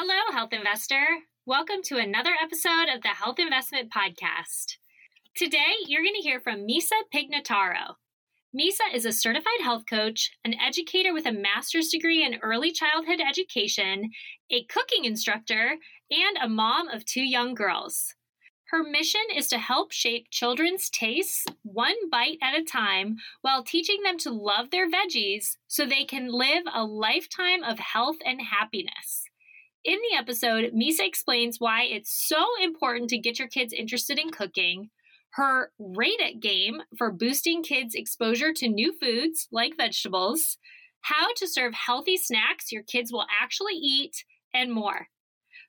Hello, Health Investor. Welcome to another episode of the Health Investment Podcast. Today, you're going to hear from Misa Pignataro. Misa is a certified health coach, an educator with a master's degree in early childhood education, a cooking instructor, and a mom of two young girls. Her mission is to help shape children's tastes one bite at a time while teaching them to love their veggies so they can live a lifetime of health and happiness. In the episode, Misa explains why it's so important to get your kids interested in cooking, her rate it game for boosting kids' exposure to new foods like vegetables, how to serve healthy snacks your kids will actually eat, and more.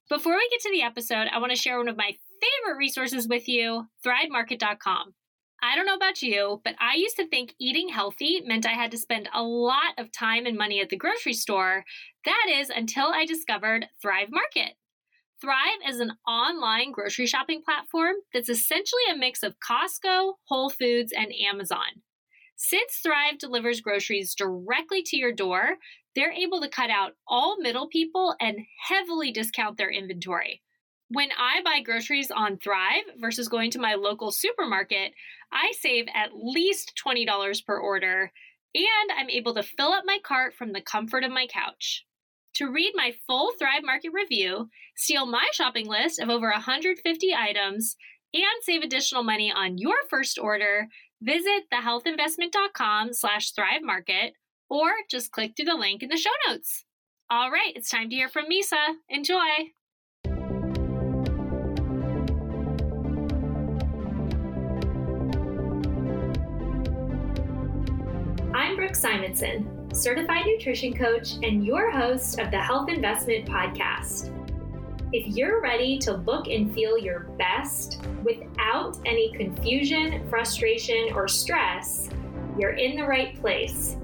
Before we get to the episode, I want to share one of my favorite resources with you thrivemarket.com. I don't know about you, but I used to think eating healthy meant I had to spend a lot of time and money at the grocery store. That is until I discovered Thrive Market. Thrive is an online grocery shopping platform that's essentially a mix of Costco, Whole Foods, and Amazon. Since Thrive delivers groceries directly to your door, they're able to cut out all middle people and heavily discount their inventory. When I buy groceries on Thrive versus going to my local supermarket, I save at least $20 per order, and I'm able to fill up my cart from the comfort of my couch. To read my full Thrive Market review, steal my shopping list of over 150 items, and save additional money on your first order, visit thehealthinvestment.com slash Thrive Market or just click through the link in the show notes. All right, it's time to hear from Misa. Enjoy. Brooke Simonson, certified nutrition coach and your host of the Health Investment Podcast. If you're ready to look and feel your best without any confusion, frustration, or stress, you're in the right place.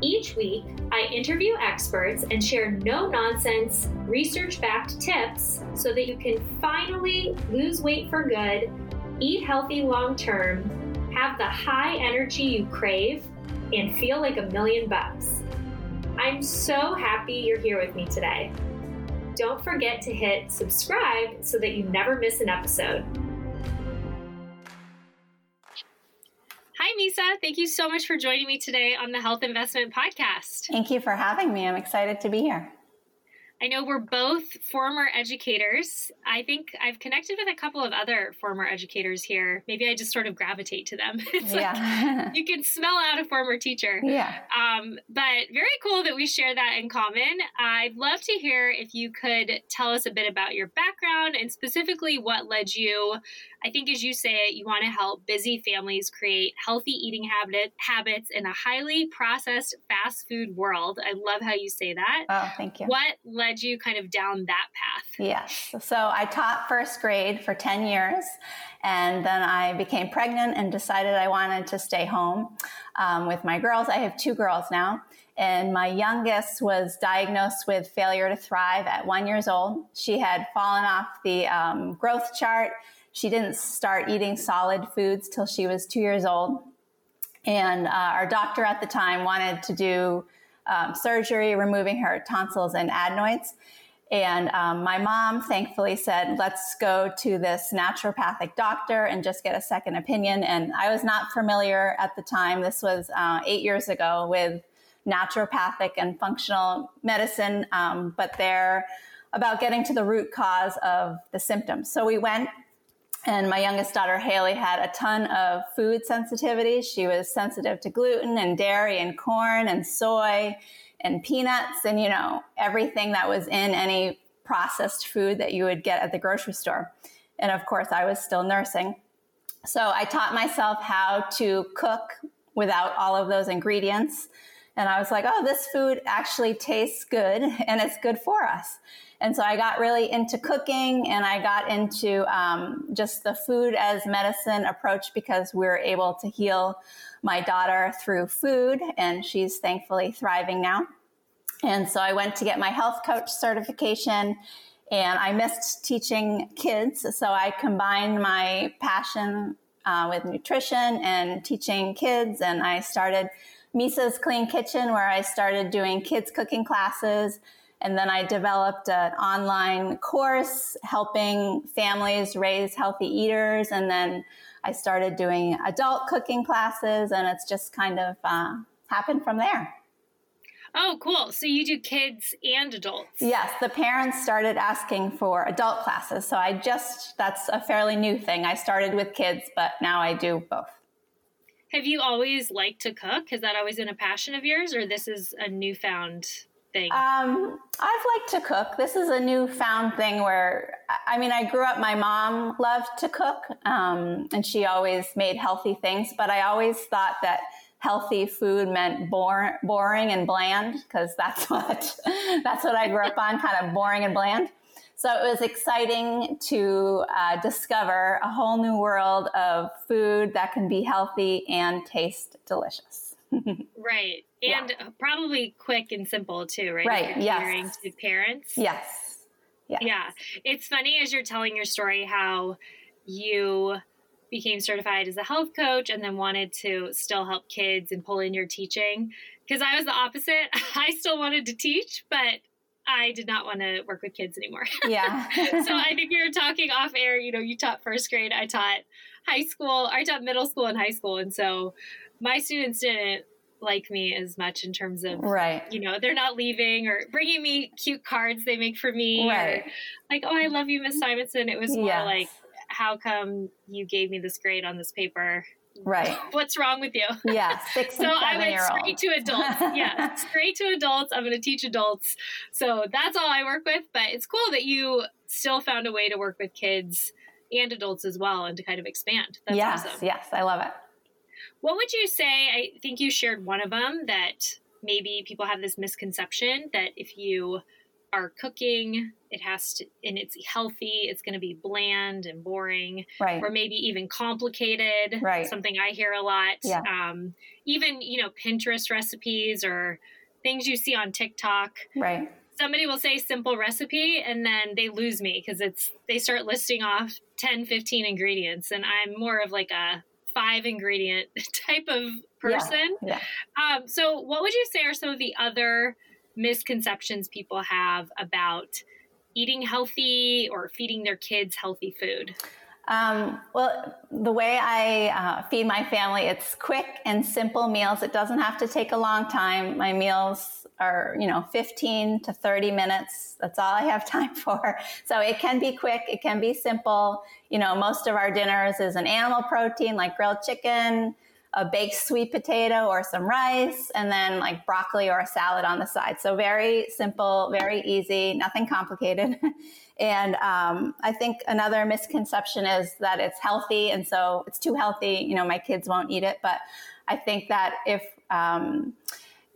Each week, I interview experts and share no nonsense, research backed tips so that you can finally lose weight for good, eat healthy long term, have the high energy you crave, and feel like a million bucks. I'm so happy you're here with me today. Don't forget to hit subscribe so that you never miss an episode. Hi, Misa. Thank you so much for joining me today on the Health Investment Podcast. Thank you for having me. I'm excited to be here. I know we're both former educators. I think I've connected with a couple of other former educators here. Maybe I just sort of gravitate to them. It's yeah. like you can smell out a former teacher. Yeah. Um, but very cool that we share that in common. I'd love to hear if you could tell us a bit about your background and specifically what led you I think, as you say it, you want to help busy families create healthy eating habit, habits in a highly processed fast food world. I love how you say that. Oh, thank you. What led you kind of down that path? Yes. So I taught first grade for 10 years. And then I became pregnant and decided I wanted to stay home um, with my girls. I have two girls now. And my youngest was diagnosed with failure to thrive at one years old. She had fallen off the um, growth chart she didn't start eating solid foods till she was two years old. And uh, our doctor at the time wanted to do um, surgery, removing her tonsils and adenoids. And um, my mom thankfully said, let's go to this naturopathic doctor and just get a second opinion. And I was not familiar at the time, this was uh, eight years ago, with naturopathic and functional medicine, um, but they're about getting to the root cause of the symptoms. So we went and my youngest daughter, Haley, had a ton of food sensitivities. She was sensitive to gluten and dairy and corn and soy and peanuts and, you know, everything that was in any processed food that you would get at the grocery store. And of course, I was still nursing. So I taught myself how to cook without all of those ingredients. And I was like, oh, this food actually tastes good and it's good for us. And so I got really into cooking and I got into um, just the food as medicine approach because we are able to heal my daughter through food and she's thankfully thriving now. And so I went to get my health coach certification and I missed teaching kids. So I combined my passion uh, with nutrition and teaching kids and I started Misa's Clean Kitchen where I started doing kids cooking classes And then I developed an online course helping families raise healthy eaters. And then I started doing adult cooking classes, and it's just kind of uh, happened from there. Oh, cool. So you do kids and adults? Yes, the parents started asking for adult classes. So I just, that's a fairly new thing. I started with kids, but now I do both. Have you always liked to cook? Has that always been a passion of yours, or this is a newfound thing? Um, I've liked to cook. This is a newfound thing where, I mean, I grew up, my mom loved to cook, um, and she always made healthy things, but I always thought that healthy food meant bore, boring and bland because that's what that's what I grew up on, kind of boring and bland. So it was exciting to uh, discover a whole new world of food that can be healthy and taste delicious. right, and yeah. probably quick and simple too, right? Right. Yes. To parents. Yes. yes. Yeah. It's funny as you're telling your story how you became certified as a health coach and then wanted to still help kids and pull in your teaching because I was the opposite. I still wanted to teach, but I did not want to work with kids anymore. Yeah. so I think we were talking off air. You know, you taught first grade, I taught high school, I taught middle school and high school. And so my students didn't like me as much in terms of right you know they're not leaving or bringing me cute cards they make for me right. or like oh i love you miss simonson it was more yes. like how come you gave me this grade on this paper? Right. What's wrong with you? Yeah, six so I went straight to adults. yeah, straight to adults. I'm going to teach adults. So that's all I work with. But it's cool that you still found a way to work with kids and adults as well, and to kind of expand. That's yes, awesome. yes, I love it. What would you say? I think you shared one of them that maybe people have this misconception that if you are cooking it has to and it's healthy it's going to be bland and boring right or maybe even complicated right something i hear a lot yeah. um, even you know pinterest recipes or things you see on tiktok right somebody will say simple recipe and then they lose me because it's they start listing off 10 15 ingredients and i'm more of like a five ingredient type of person yeah, yeah. Um, so what would you say are some of the other misconceptions people have about eating healthy or feeding their kids healthy food? Um, well, the way I uh, feed my family, it's quick and simple meals. It doesn't have to take a long time. My meals are, you know, 15 to 30 minutes. That's all I have time for. So it can be quick. It can be simple. You know, most of our dinners is an animal protein like grilled chicken, a baked sweet potato or some rice, and then like broccoli or a salad on the side. So very simple, very easy, nothing complicated. and um, I think another misconception is that it's healthy, and so it's too healthy. You know, my kids won't eat it. But I think that if um,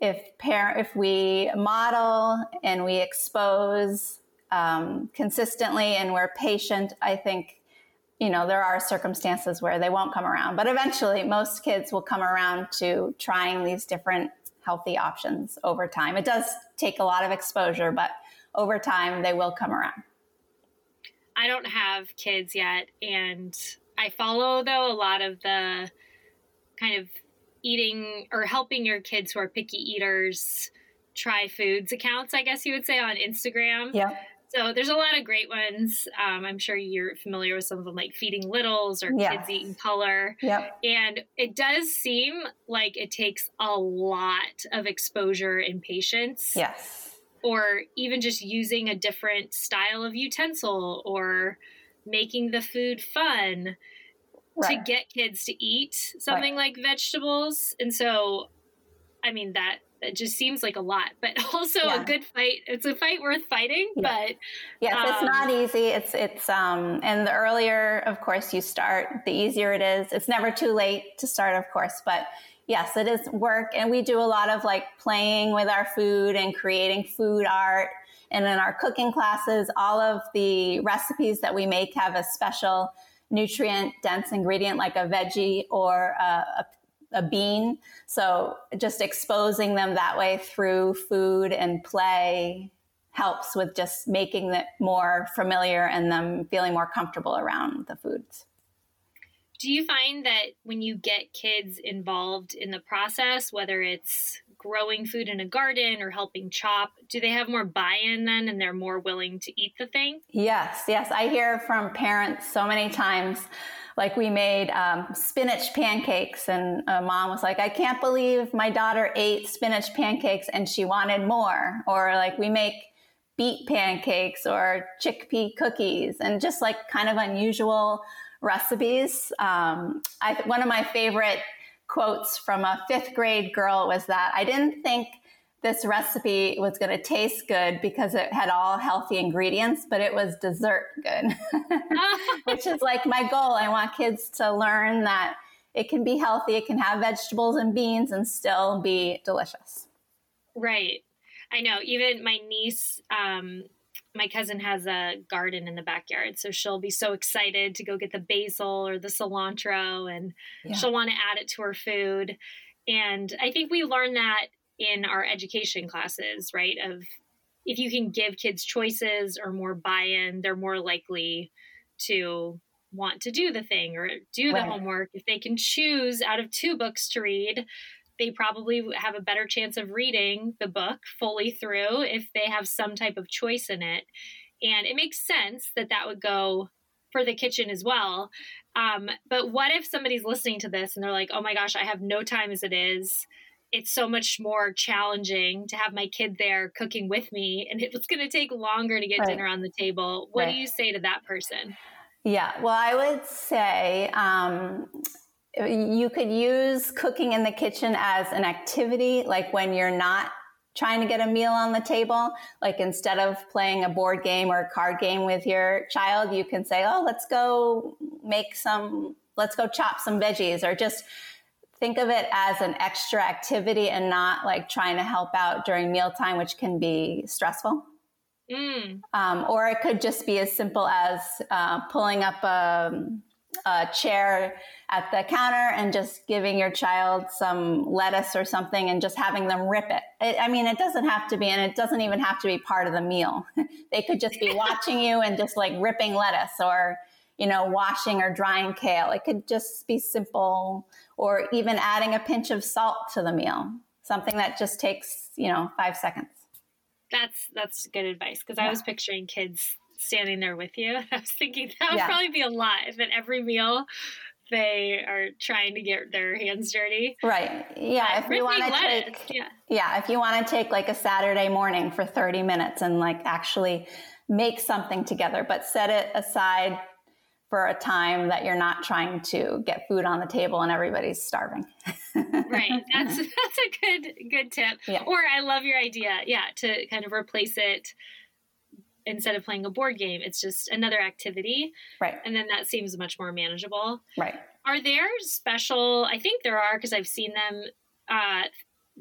if parent if we model and we expose um, consistently and we're patient, I think you know, there are circumstances where they won't come around, but eventually most kids will come around to trying these different healthy options over time. It does take a lot of exposure, but over time they will come around. I don't have kids yet, and I follow though a lot of the kind of eating or helping your kids who are picky eaters try foods accounts, I guess you would say, on Instagram. Yeah. So there's a lot of great ones. Um, I'm sure you're familiar with some of them, like Feeding Littles or yes. Kids Eating Color. Yep. And it does seem like it takes a lot of exposure and patience. Yes. Or even just using a different style of utensil or making the food fun right. to get kids to eat something right. like vegetables. And so, I mean, that it just seems like a lot, but also yeah. a good fight. It's a fight worth fighting, yeah. but yes, um, it's not easy. It's it's um and the earlier, of course, you start, the easier it is. It's never too late to start, of course, but yes, it is work, and we do a lot of like playing with our food and creating food art. And in our cooking classes, all of the recipes that we make have a special nutrient dense ingredient like a veggie or a, a a bean. So just exposing them that way through food and play helps with just making it more familiar and them feeling more comfortable around the foods. Do you find that when you get kids involved in the process, whether it's growing food in a garden or helping chop, do they have more buy in then and they're more willing to eat the thing? Yes, yes. I hear from parents so many times. Like we made um, spinach pancakes, and a mom was like, I can't believe my daughter ate spinach pancakes and she wanted more. Or like we make beet pancakes or chickpea cookies and just like kind of unusual recipes. Um, I, one of my favorite quotes from a fifth grade girl was that I didn't think this recipe was going to taste good because it had all healthy ingredients, but it was dessert good, which is like my goal. I want kids to learn that it can be healthy, it can have vegetables and beans and still be delicious. Right. I know. Even my niece, um, my cousin has a garden in the backyard, so she'll be so excited to go get the basil or the cilantro, and yeah. she'll want to add it to her food. And I think we learn that in our education classes, right? Of if you can give kids choices or more buy-in, they're more likely to want to do the thing or do the right. homework. If they can choose out of two books to read, they probably have a better chance of reading the book fully through if they have some type of choice in it. And it makes sense that that would go for the kitchen as well. Um, but what if somebody's listening to this and they're like, oh my gosh, I have no time as it is. It's so much more challenging to have my kid there cooking with me, and it's going to take longer to get right. dinner on the table. What right. do you say to that person? Yeah, well, I would say um, you could use cooking in the kitchen as an activity, like when you're not trying to get a meal on the table. Like instead of playing a board game or a card game with your child, you can say, Oh, let's go make some, let's go chop some veggies or just think of it as an extra activity and not like trying to help out during mealtime, which can be stressful. Mm. Um, or it could just be as simple as uh, pulling up a, a chair at the counter and just giving your child some lettuce or something and just having them rip it. it. I mean, it doesn't have to be, and it doesn't even have to be part of the meal. they could just be watching you and just like ripping lettuce or, you know, washing or drying kale. It could just be simple or even adding a pinch of salt to the meal, something that just takes, you know, five seconds. That's, that's good advice because yeah. I was picturing kids standing there with you. I was thinking that would yeah. probably be a lot if at every meal they are trying to get their hands dirty. Right. Yeah. if you want to take, yeah. yeah, if you want to take like a Saturday morning for 30 minutes and like actually make something together, but set it aside for a time that you're not trying to get food on the table and everybody's starving. right. That's that's a good good tip. Yeah. Or I love your idea. Yeah, to kind of replace it instead of playing a board game, it's just another activity. Right. And then that seems much more manageable. Right. Are there special, I think there are because I've seen them, uh,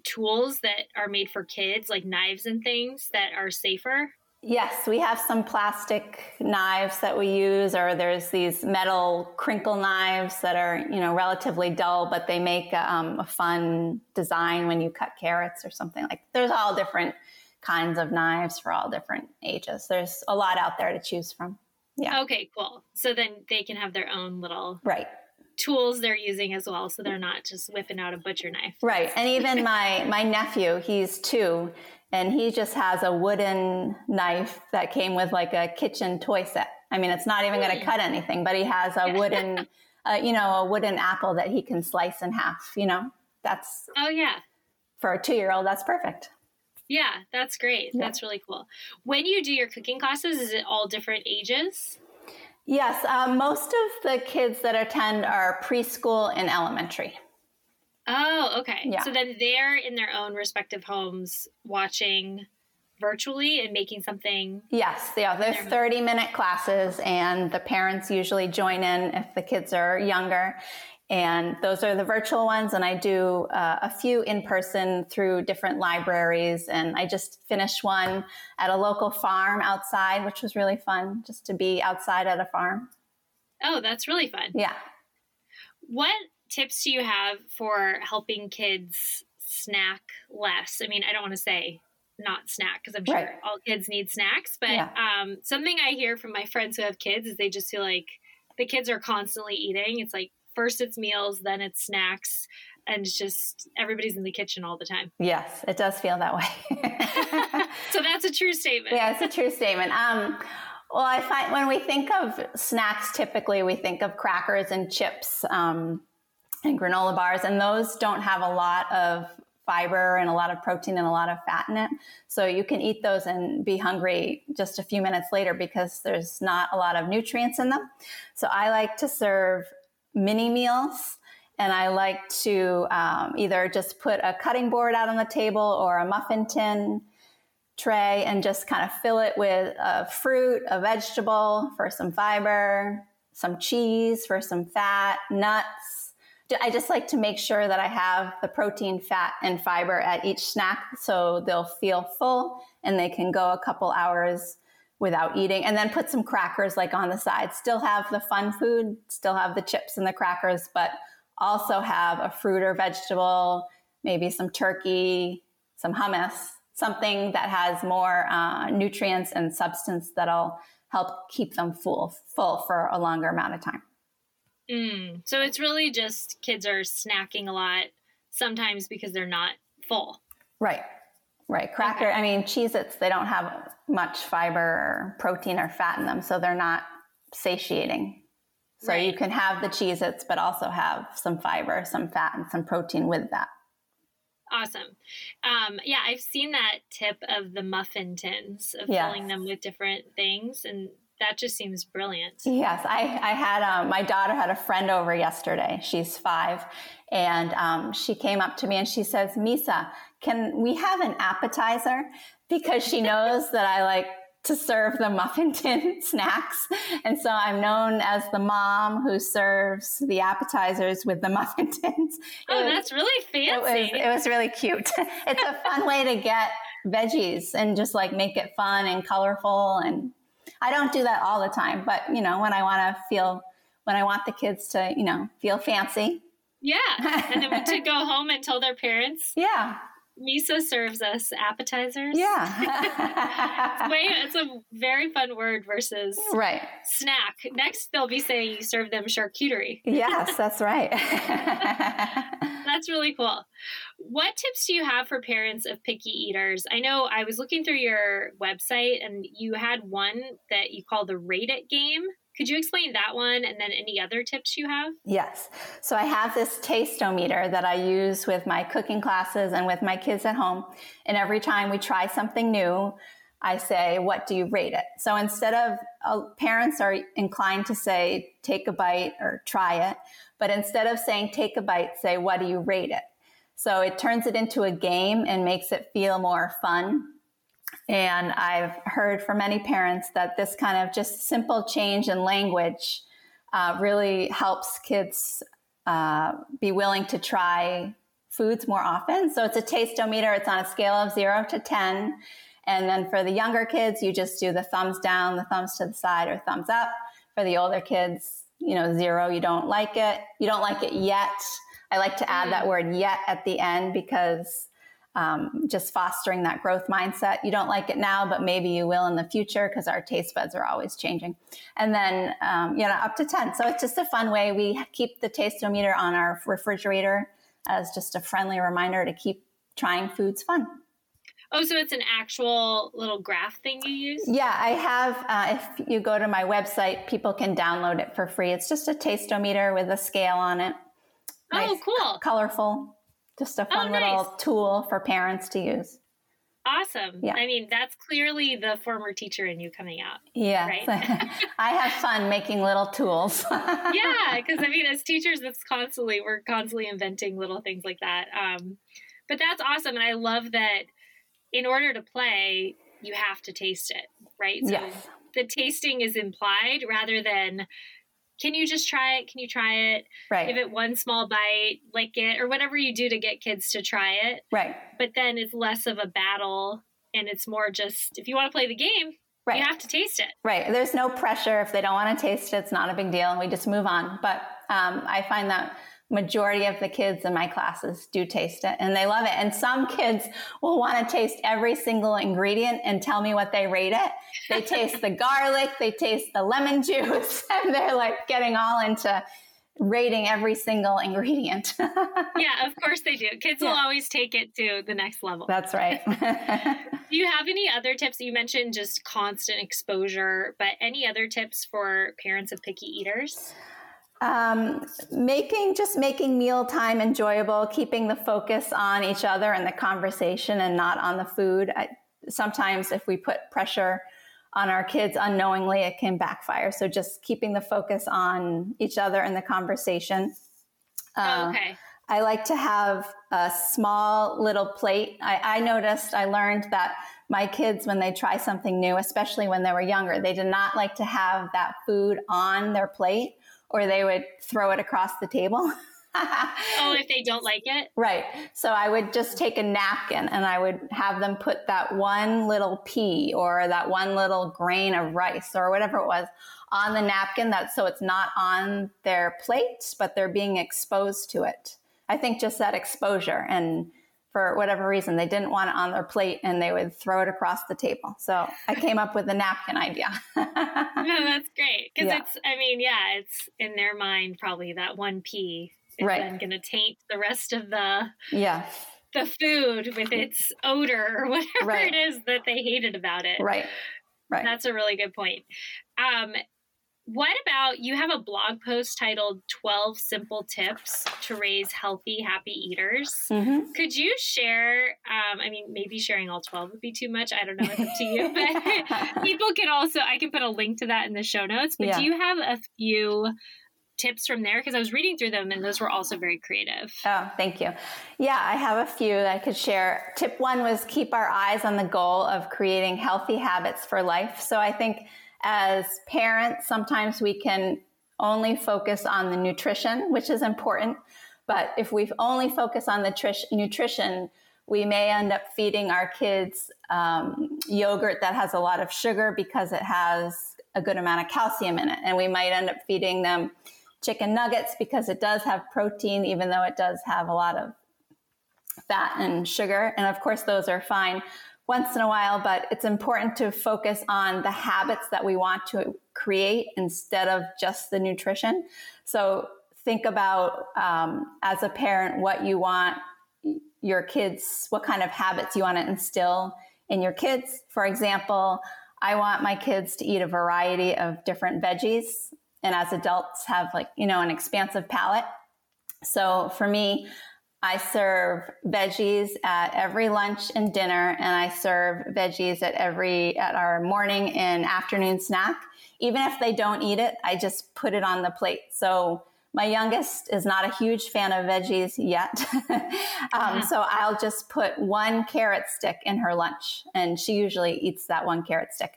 tools that are made for kids, like knives and things that are safer? Yes, we have some plastic knives that we use, or there's these metal crinkle knives that are, you know, relatively dull, but they make um, a fun design when you cut carrots or something like. There's all different kinds of knives for all different ages. There's a lot out there to choose from. Yeah. Okay, cool. So then they can have their own little right tools they're using as well so they're not just whipping out a butcher knife. Right. And even my my nephew, he's 2 and he just has a wooden knife that came with like a kitchen toy set. I mean, it's not even going to cut anything, but he has a wooden uh, you know, a wooden apple that he can slice in half, you know. That's Oh yeah. For a 2-year-old, that's perfect. Yeah, that's great. Yeah. That's really cool. When you do your cooking classes, is it all different ages? Yes, um, most of the kids that attend are preschool and elementary. Oh, okay. Yeah. So then they're in their own respective homes watching virtually and making something. Yes, yeah, they're 30 minute classes, and the parents usually join in if the kids are younger. And those are the virtual ones. And I do uh, a few in person through different libraries. And I just finished one at a local farm outside, which was really fun just to be outside at a farm. Oh, that's really fun. Yeah. What tips do you have for helping kids snack less? I mean, I don't want to say not snack because I'm sure right. all kids need snacks, but yeah. um, something I hear from my friends who have kids is they just feel like the kids are constantly eating. It's like first it's meals, then it's snacks. and it's just everybody's in the kitchen all the time. Yes, it does feel that way. so that's a true statement. Yeah, it's a true statement. Um, well, I find when we think of snacks, typically we think of crackers and chips um, and granola bars, and those don't have a lot of fiber and a lot of protein and a lot of fat in it. So you can eat those and be hungry just a few minutes later because there's not a lot of nutrients in them. So I like to serve mini meals and I like to um, either just put a cutting board out on the table or a muffin tin tray and just kind of fill it with a fruit, a vegetable for some fiber, some cheese for some fat, nuts. I just like to make sure that I have the protein, fat, and fiber at each snack so they'll feel full and they can go a couple hours without eating and then put some crackers like on the side. Still have the fun food, still have the chips and the crackers, but also have a fruit or vegetable, maybe some turkey, some hummus, something that has more uh, nutrients and substance that'll help keep them full, full for a longer amount of time. Mm. So it's really just kids are snacking a lot sometimes because they're not full. Right. Right. Cracker. I mean, Cheez Its, they don't have much fiber or protein or fat in them, so they're not satiating. So right. you can have the Cheez Its, but also have some fiber, some fat, and some protein with that. Awesome. Um, yeah, I've seen that tip of the muffin tins of yes. filling them with different things, and that just seems brilliant. Yes, I, I had um, my daughter had a friend over yesterday. She's five, and um, she came up to me and she says, "Misa, can we have an appetizer?" Because she knows that I like to serve the muffin tin snacks. And so I'm known as the mom who serves the appetizers with the muffin tins. Oh, was, that's really fancy. It was, it was really cute. it's a fun way to get veggies and just like make it fun and colorful. And I don't do that all the time, but you know, when I want to feel, when I want the kids to, you know, feel fancy. Yeah. And then we to go home and tell their parents. Yeah. Misa serves us appetizers. Yeah. Wait, it's a very fun word versus right snack. Next, they'll be saying you serve them charcuterie. yes, that's right. that's really cool. What tips do you have for parents of picky eaters? I know I was looking through your website and you had one that you call the Rate It game. Could you explain that one and then any other tips you have? Yes. So I have this tasteometer that I use with my cooking classes and with my kids at home. And every time we try something new, I say, what do you rate it? So instead of uh, parents are inclined to say, take a bite or try it. But instead of saying, take a bite, say, what do you rate it? So it turns it into a game and makes it feel more fun and I've heard from many parents that this kind of just simple change in language uh, really helps kids uh, be willing to try foods more often. So it's a tasteometer, it's on a scale of zero to 10. And then for the younger kids, you just do the thumbs down, the thumbs to the side, or thumbs up. For the older kids, you know, zero, you don't like it. You don't like it yet. I like to add that mm. word yet at the end because um, just fostering that growth mindset. You don't like it now, but maybe you will in the future because our taste buds are always changing. And then, um, you know, up to 10. So it's just a fun way. We keep the tasteometer on our refrigerator as just a friendly reminder to keep trying foods fun. Oh, so it's an actual little graph thing you use? Yeah, I have. Uh, if you go to my website, people can download it for free. It's just a tasteometer with a scale on it. Oh, nice, oh, cool. Colorful. Just a fun oh, nice. little tool for parents to use. Awesome. Yeah. I mean, that's clearly the former teacher in you coming out. Yeah. Right? I have fun making little tools. yeah. Because I mean, as teachers, it's constantly, we're constantly inventing little things like that. Um, but that's awesome. And I love that in order to play, you have to taste it, right? So yes. the tasting is implied rather than can you just try it? Can you try it? Right. Give it one small bite, lick it, or whatever you do to get kids to try it. Right. But then it's less of a battle and it's more just if you want to play the game, right. you have to taste it. Right. There's no pressure. If they don't want to taste it, it's not a big deal and we just move on. But um, I find that majority of the kids in my classes do taste it and they love it. And some kids will want to taste every single ingredient and tell me what they rate it. They taste the garlic, they taste the lemon juice, and they're like getting all into rating every single ingredient. yeah, of course they do. Kids yeah. will always take it to the next level. That's right. do you have any other tips? You mentioned just constant exposure, but any other tips for parents of picky eaters? Um, making just making mealtime enjoyable, keeping the focus on each other and the conversation and not on the food. I, sometimes if we put pressure on our kids unknowingly, it can backfire. So just keeping the focus on each other and the conversation. Uh, okay. I like to have a small little plate. I, I, noticed, I learned that my kids, when they try something new, especially when they were younger, they did not like to have that food on their plate or they would throw it across the table. oh, if they don't like it? Right. So I would just take a napkin and I would have them put that one little pea or that one little grain of rice or whatever it was on the napkin that so it's not on their plate, but they're being exposed to it. I think just that exposure and for whatever reason they didn't want it on their plate and they would throw it across the table so i came up with the napkin idea no that's great because yeah. it's i mean yeah it's in their mind probably that one pea is right. then going to taint the rest of the yeah the food with its odor or whatever right. it is that they hated about it. Right. Right. That's a really good point. Um, what about you have a blog post titled 12 simple tips to raise healthy happy eaters mm-hmm. could you share um, i mean maybe sharing all 12 would be too much i don't know it's up to you but people can also i can put a link to that in the show notes but yeah. do you have a few tips from there? Because I was reading through them and those were also very creative. Oh, thank you. Yeah, I have a few that I could share. Tip one was keep our eyes on the goal of creating healthy habits for life. So I think as parents, sometimes we can only focus on the nutrition, which is important. But if we only focus on the nutrition, we may end up feeding our kids um, yogurt that has a lot of sugar because it has a good amount of calcium in it. And we might end up feeding them chicken nuggets because it does have protein, even though it does have a lot of fat and sugar. And of course, those are fine once in a while, but it's important to focus on the habits that we want to create instead of just the nutrition. So think about um, as a parent what you want your kids, what kind of habits you want to instill in your kids. For example, I want my kids to eat a variety of different veggies and as adults have like, you know, an expansive palate. So for me, I serve veggies at every lunch and dinner, and I serve veggies at every at our morning and afternoon snack. Even if they don't eat it, I just put it on the plate. So my youngest is not a huge fan of veggies yet. um, so I'll just put one carrot stick in her lunch, and she usually eats that one carrot stick.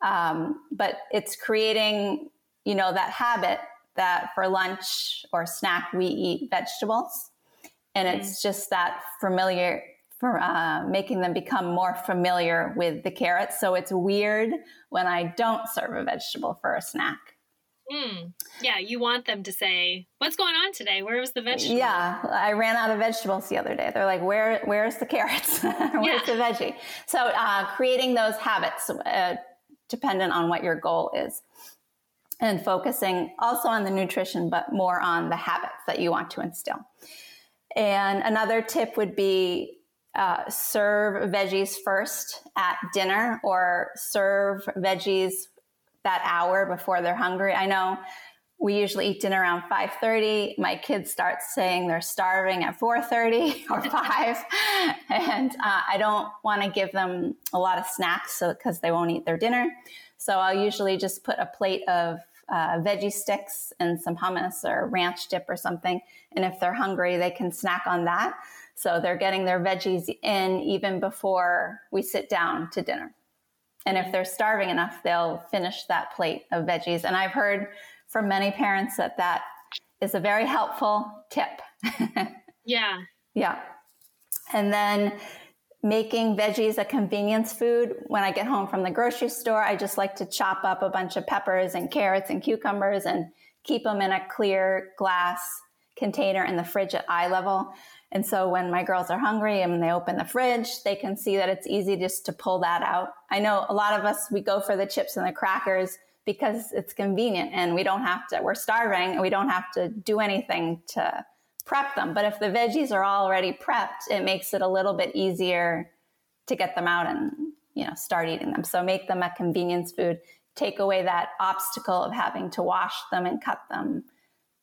Um, but it's creating you know, that habit that for lunch or snack we eat vegetables. And mm. it's just that familiar for uh, making them become more familiar with the carrots. So it's weird when I don't serve a vegetable for a snack. Mm. Yeah, you want them to say, "What's going on today? Where was the vegetable?" Yeah, I ran out of vegetables the other day. They're like, "Where? Where's the carrots? where's yeah. the veggie?" So uh, creating those habits, uh, dependent on what your goal is and focusing also on the nutrition, but more on the habits that you want to instill. And another tip would be uh, serve veggies first at dinner or serve veggies that hour before they're hungry. I know we usually eat dinner around 5.30 my kids start saying they're starving at 4.30 or 5 and uh, i don't want to give them a lot of snacks so because they won't eat their dinner. So I'll usually just put a plate of uh, veggie sticks and some hummus or ranch dip or something. And if they're hungry, they can snack on that. So they're getting their veggies in even before we sit down to dinner. And if they're starving enough, they'll finish that plate of veggies. And I've heard from many parents that that is a very helpful tip. yeah. Yeah. And then making veggies a convenience food. When I get home from the grocery store, I just like to chop up a bunch of peppers and carrots and cucumbers and keep them in a clear glass container in the fridge at eye level. And so when my girls are hungry and they open the fridge, they can see that it's easy just to pull that out. I know a lot of us, we go for the chips and the crackers because it's convenient and we don't have to, we're starving and we don't have to do anything to prep them. But if the veggies are already prepped, it makes it a little bit easier to get them out and, you know, start eating them. So make them a convenience food. Take away that obstacle of having to wash them and cut them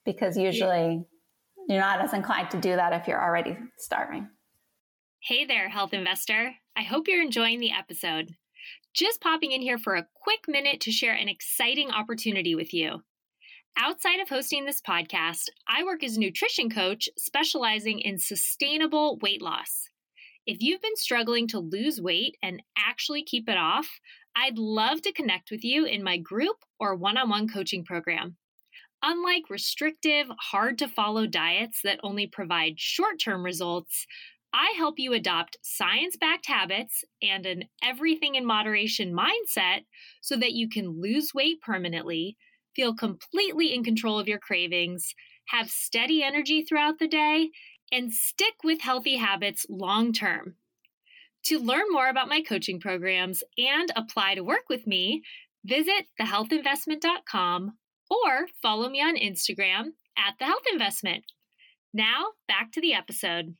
because usually you're not as inclined to do that if you're already starving. Hey there, health investor. I hope you're enjoying the episode. Just popping in here for a quick minute to share an exciting opportunity with you. Outside of hosting this podcast, I work as a nutrition coach specializing in sustainable weight loss. If you've been struggling to lose weight and actually keep it off, I'd love to connect with you in my group or one on one coaching program. Unlike restrictive, hard to follow diets that only provide short term results, I help you adopt science backed habits and an everything in moderation mindset so that you can lose weight permanently, feel completely in control of your cravings, have steady energy throughout the day, and stick with healthy habits long term. To learn more about my coaching programs and apply to work with me, visit thehealthinvestment.com or follow me on Instagram at thehealthinvestment. Now, back to the episode.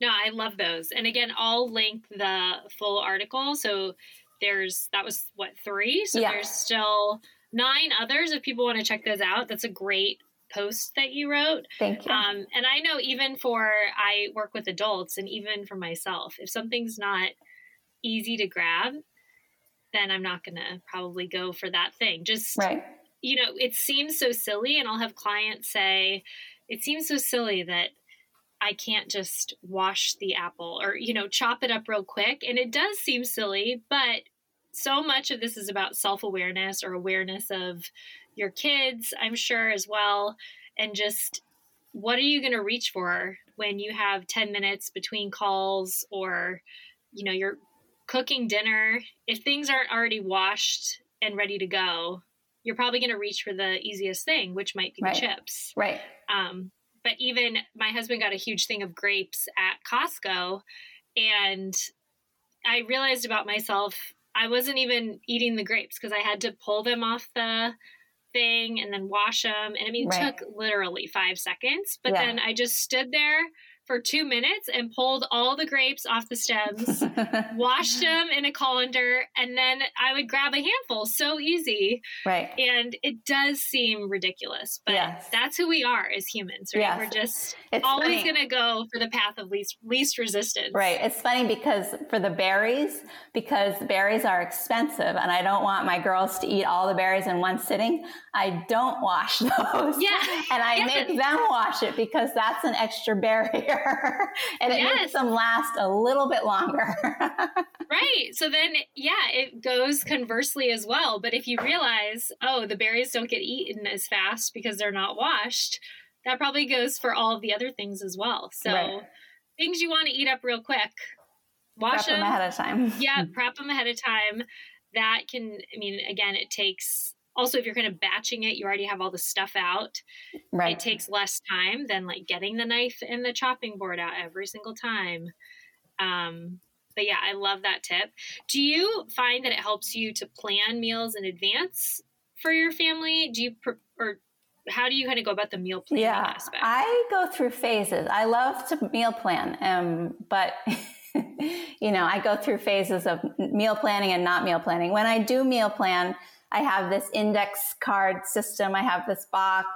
No, I love those. And again, I'll link the full article. So there's that was what three? So yeah. there's still nine others if people want to check those out. That's a great post that you wrote. Thank you. Um, and I know even for I work with adults and even for myself, if something's not easy to grab, then I'm not going to probably go for that thing. Just right. You know, it seems so silly, and I'll have clients say, "It seems so silly that I can't just wash the apple or, you know, chop it up real quick. And it does seem silly, but so much of this is about self awareness or awareness of your kids, I'm sure, as well. And just what are you going to reach for when you have 10 minutes between calls or, you know, you're cooking dinner? If things aren't already washed and ready to go, you're probably going to reach for the easiest thing, which might be right. the chips. Right. Um, but even my husband got a huge thing of grapes at Costco and I realized about myself I wasn't even eating the grapes because I had to pull them off the thing and then wash them and I mean right. it took literally 5 seconds but yeah. then I just stood there for two minutes and pulled all the grapes off the stems, washed them in a colander, and then I would grab a handful. So easy. Right. And it does seem ridiculous, but yes. that's who we are as humans, right? Yes. We're just it's always going to go for the path of least least resistance. Right. It's funny because for the berries, because berries are expensive and I don't want my girls to eat all the berries in one sitting, I don't wash those. Yeah. and I yes. make them wash it because that's an extra barrier. and it yes. makes them last a little bit longer. right. So then, yeah, it goes conversely as well. But if you realize, oh, the berries don't get eaten as fast because they're not washed, that probably goes for all of the other things as well. So right. things you want to eat up real quick, wash prep them, them ahead of time. yeah, prep them ahead of time. That can, I mean, again, it takes also if you're kind of batching it you already have all the stuff out right it takes less time than like getting the knife and the chopping board out every single time um but yeah i love that tip do you find that it helps you to plan meals in advance for your family do you or how do you kind of go about the meal planning yeah, aspect? I go through phases. I love to meal plan, um, but you know, I go through phases of meal planning and not meal planning. When I do meal plan, I have this index card system. I have this box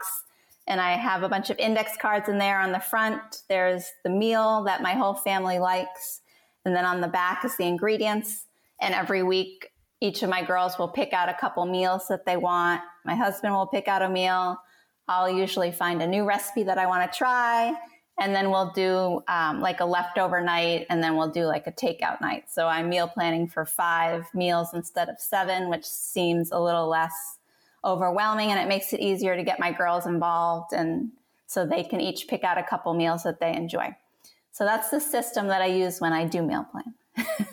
and I have a bunch of index cards in there on the front. There's the meal that my whole family likes. And then on the back is the ingredients. And every week, each of my girls will pick out a couple meals that they want. My husband will pick out a meal. I'll usually find a new recipe that I want to try and then we'll do um, like a leftover night and then we'll do like a takeout night so i'm meal planning for five meals instead of seven which seems a little less overwhelming and it makes it easier to get my girls involved and so they can each pick out a couple meals that they enjoy so that's the system that i use when i do meal plan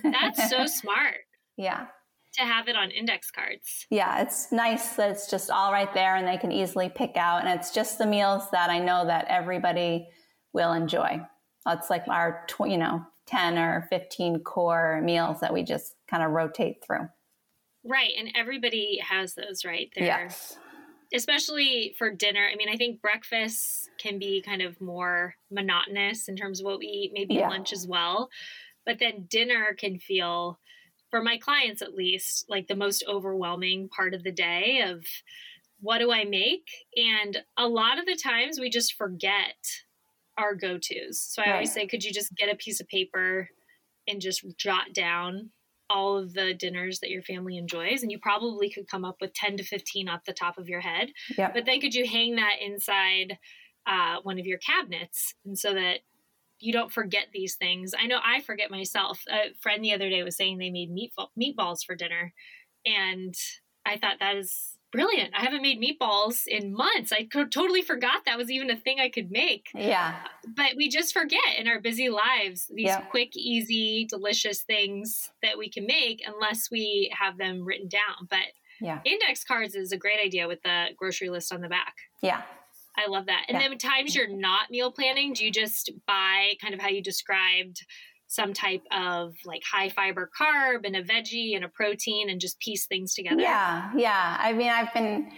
that's so smart yeah to have it on index cards. Yeah, it's nice that it's just all right there and they can easily pick out. And it's just the meals that I know that everybody will enjoy. It's like our, you know, 10 or 15 core meals that we just kind of rotate through. Right. And everybody has those, right? There. Yes. Especially for dinner. I mean, I think breakfast can be kind of more monotonous in terms of what we eat, maybe Yeah. lunch as well. But then dinner can feel, for my clients at least, like the most overwhelming part of the day of what do I make? And a lot of the times we just forget our go tos. So I always say, could you just get a piece of paper and just jot down all of the dinners that your family enjoys? And you probably could come up with 10 to 15 off the top of your head. Yep. But then could you hang that inside uh, one of your cabinets and so that you don't forget these things? I know I forget myself. A friend the other day was saying they made meatball, meatballs for dinner. And I thought that is brilliant. I haven't made meatballs in months. I totally forgot that was even a thing I could make. Yeah. But we just forget in our busy lives these Yeah. quick, easy, delicious things that we can make unless we have them written down. But Yeah. index cards is a great idea with the grocery list on the back. Yeah. I love that. And Yeah. then times you're not meal planning, do you just buy kind of how you described some type of like high fiber carb and a veggie and a protein and just piece things together? Yeah, yeah. I mean, I've been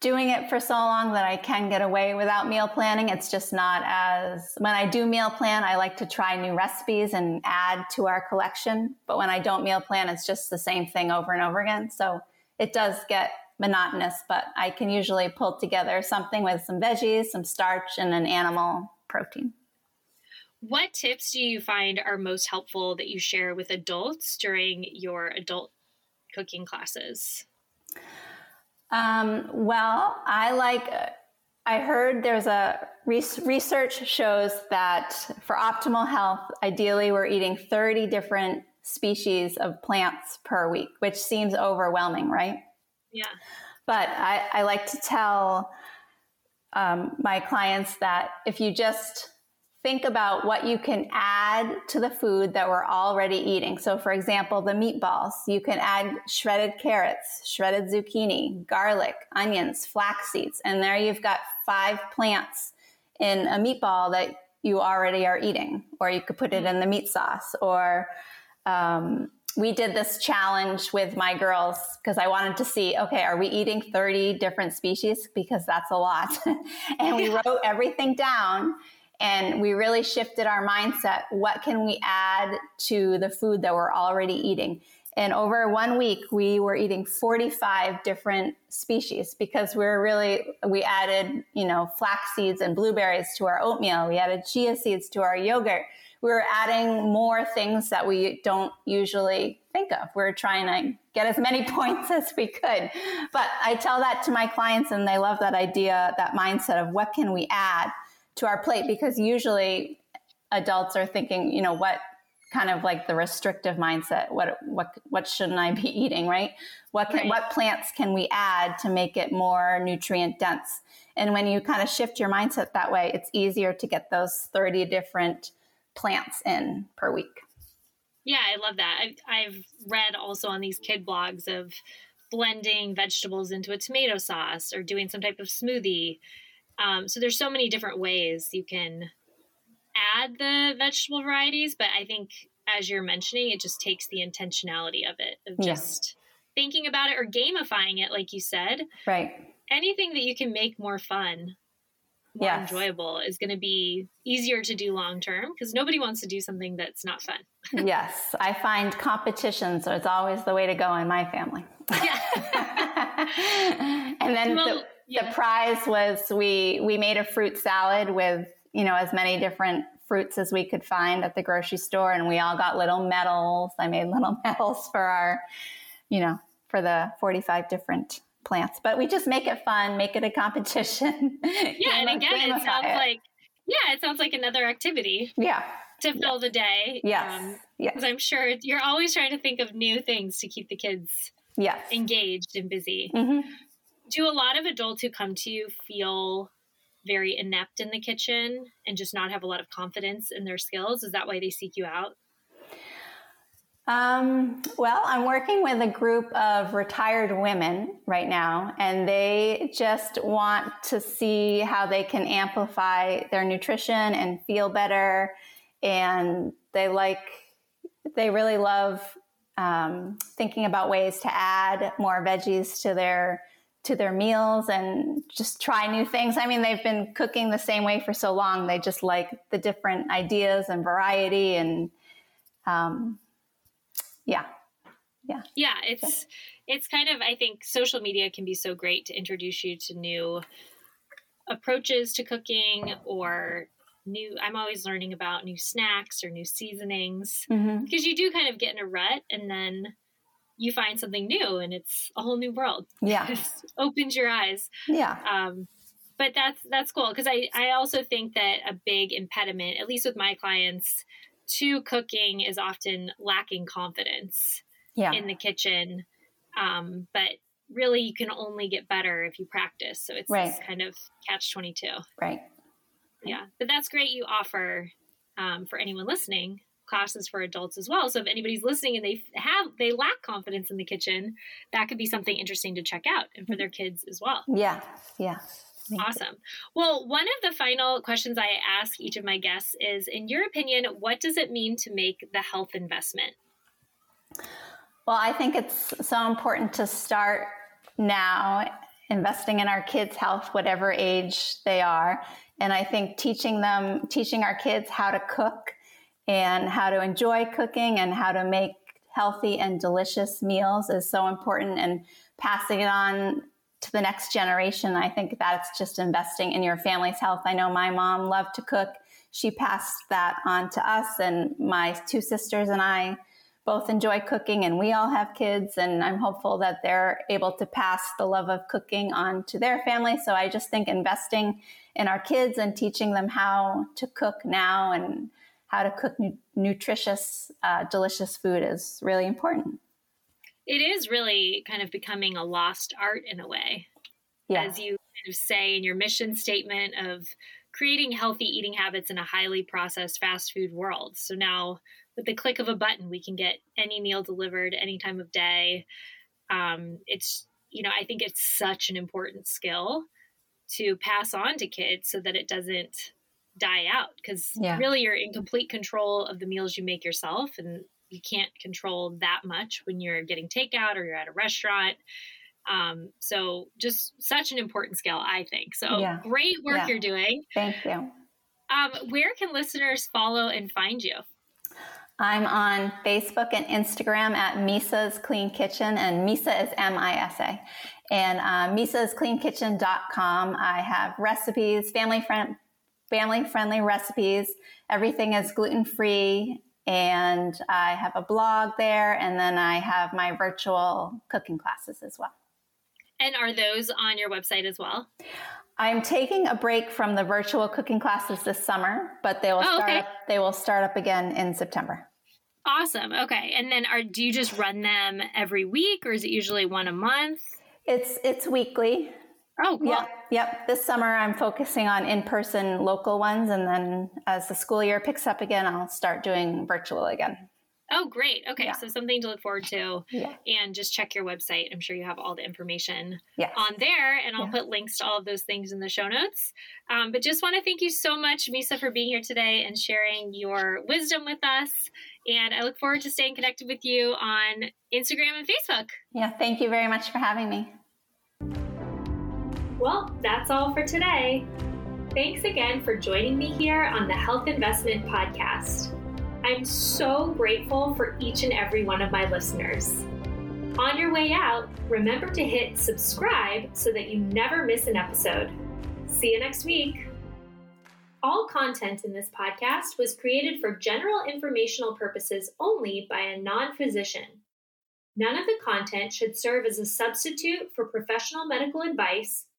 doing it for so long that I can get away without meal planning. It's just not as when I do meal plan, I like to try new recipes and add to our collection. But when I don't meal plan, it's just the same thing over and over again. So it does get monotonous, but I can usually pull together something with some veggies, some starch, and an animal protein. What tips do you find are most helpful that you share with adults during your adult cooking classes? Um, well, I like, I heard there's a research shows that for optimal health, ideally we're eating 30 different species of plants per week, which seems overwhelming, right? Yeah. But I, I like to tell um, my clients that if you just think about what you can add to the food that we're already eating. So, for example, the meatballs, you can add shredded carrots, shredded zucchini, garlic, onions, flax seeds, and there you've got five plants in a meatball that you already are eating, or you could put it in the meat sauce, or um, we did this challenge with my girls because I wanted to see, okay, are we eating 30 different species? Because that's a lot. and we wrote everything down and we really shifted our mindset. What can we add to the food that we're already eating? And over one week, we were eating 45 different species because we are really, we added, you know, flax seeds and blueberries to our oatmeal. We added chia seeds to our yogurt. We were adding more things that we don't usually think of. We are trying to get as many points as we could. But I tell that to my clients and they love that idea, that mindset of what can we add to our plate? Because usually adults are thinking, you know, what kind of like the restrictive mindset what what what shouldn't i be eating right what can, Right. what plants can we add to make it more nutrient dense and when you kind of shift your mindset that way it's easier to get those 30 different plants in per week Yeah, I love that. I've, I've read also on these kid blogs of blending vegetables into a tomato sauce or doing some type of smoothie. Um, so there's so many different ways you can add the vegetable varieties, but I think as you're mentioning, it just takes the intentionality of it, of Yeah. just thinking about it or gamifying it, like you said. right Anything that you can make more fun, more Yes. enjoyable is going to be easier to do long term because nobody wants to do something that's not fun. yes i find competitions is always the way to go in my family Yeah. and then Well, the, yeah. the prize was we we made a fruit salad with you know as many different fruits as we could find at the grocery store and we all got little medals. I made little medals for our you know for the 45 different plants. But we just make it fun make it a competition Yeah, and again, it sounds like yeah, it sounds like another activity yeah. to fill the day. yes. Yes. because I'm sure you're always trying to think of new things to keep the kids yes. engaged and busy. hmm Do a lot of adults who come to you feel very inept in the kitchen and just not have a lot of confidence in their skills? Is that why they seek you out? Um, well, I'm working with a group of retired women right now, and they just want to see how they can amplify their nutrition and feel better. And they like, they really love um, thinking about ways to add more veggies to their to their meals and just try new things. I mean, they've been cooking the same way for so long. They just like the different ideas and variety and um, yeah. Yeah. Yeah, it's it's kind of I think social media can be so great to introduce you to new approaches to cooking or new i'm always learning about new snacks or new seasonings mm-hmm. because you do kind of get in a rut and then you find something new and it's a whole new world. Yeah. It opens your eyes. Yeah. Um, but that's that's cool because I, I also think that a big impediment at least with my clients to cooking is often lacking confidence yeah. in the kitchen. Um, but really you can only get better if you practice. So it's right. kind of catch 22 right. Yeah, but that's great. You offer um, for anyone listening classes for adults as well. So if anybody's listening and they have they lack confidence in the kitchen, that could be something interesting to check out and for their kids as well. Yeah, yeah. Awesome. Well, one of the final questions I ask each of my guests is in your opinion, what does it mean to make the health investment? Well, I think it's so important to start now investing in our kids' health, whatever age they are. And I think teaching them, teaching our kids how to cook and how to enjoy cooking and how to make healthy and delicious meals is so important and passing it on to the next generation. I think that's just investing in your family's health. I know my mom loved to cook. She passed that on to us and my two sisters and I both enjoy cooking and we all have kids and I'm hopeful that they're able to pass the love of cooking on to their family. So I just think investing in our kids and teaching them how to cook now and how to cook nu- nutritious, uh, delicious food is really important. It is really kind of becoming a lost art in a way. Yeah. As you kind of say in your mission statement of creating healthy eating habits in a highly processed fast food world. So now with the click of a button, we can get any meal delivered any time of day. Um, it's, you know, I think it's such an important skill to pass on to kids so that it doesn't die out because yeah. really you're in complete control of the meals you make yourself and you can't control that much when you're getting takeout or you're at a restaurant um, so just such an important skill i think so yeah. great work yeah. you're doing thank you um, where can listeners follow and find you I'm on Facebook and Instagram at Misa's Clean Kitchen, and Misa is M I S A. And uh, misascleankitchen.com. I have recipes, family friend, family friendly recipes. Everything is gluten free, and I have a blog there, and then I have my virtual cooking classes as well. And are those on your website as well? I'm taking a break from the virtual cooking classes this summer, but they will oh, start okay. up, they will start up again in September. Awesome. Okay. And then are do you just run them every week or is it usually one a month? It's it's weekly. Oh, cool. Yep. Yep. This summer I'm focusing on in-person local ones and then as the school year picks up again, I'll start doing virtual again. Oh, great. Okay. Yeah. So something to look forward to. Yeah. And just check your website. I'm sure you have all the information yes. on there. And I'll yeah. put links to all of those things in the show notes. Um, but just want to thank you so much, Misa, for being here today and sharing your wisdom with us. And I look forward to staying connected with you on Instagram and Facebook. Yeah. Thank you very much for having me. Well, that's all for today. Thanks again for joining me here on the Health Investment Podcast. I'm so grateful for each and every one of my listeners. On your way out, remember to hit subscribe so that you never miss an episode. See you next week. All content in this podcast was created for general informational purposes only by a non physician. None of the content should serve as a substitute for professional medical advice,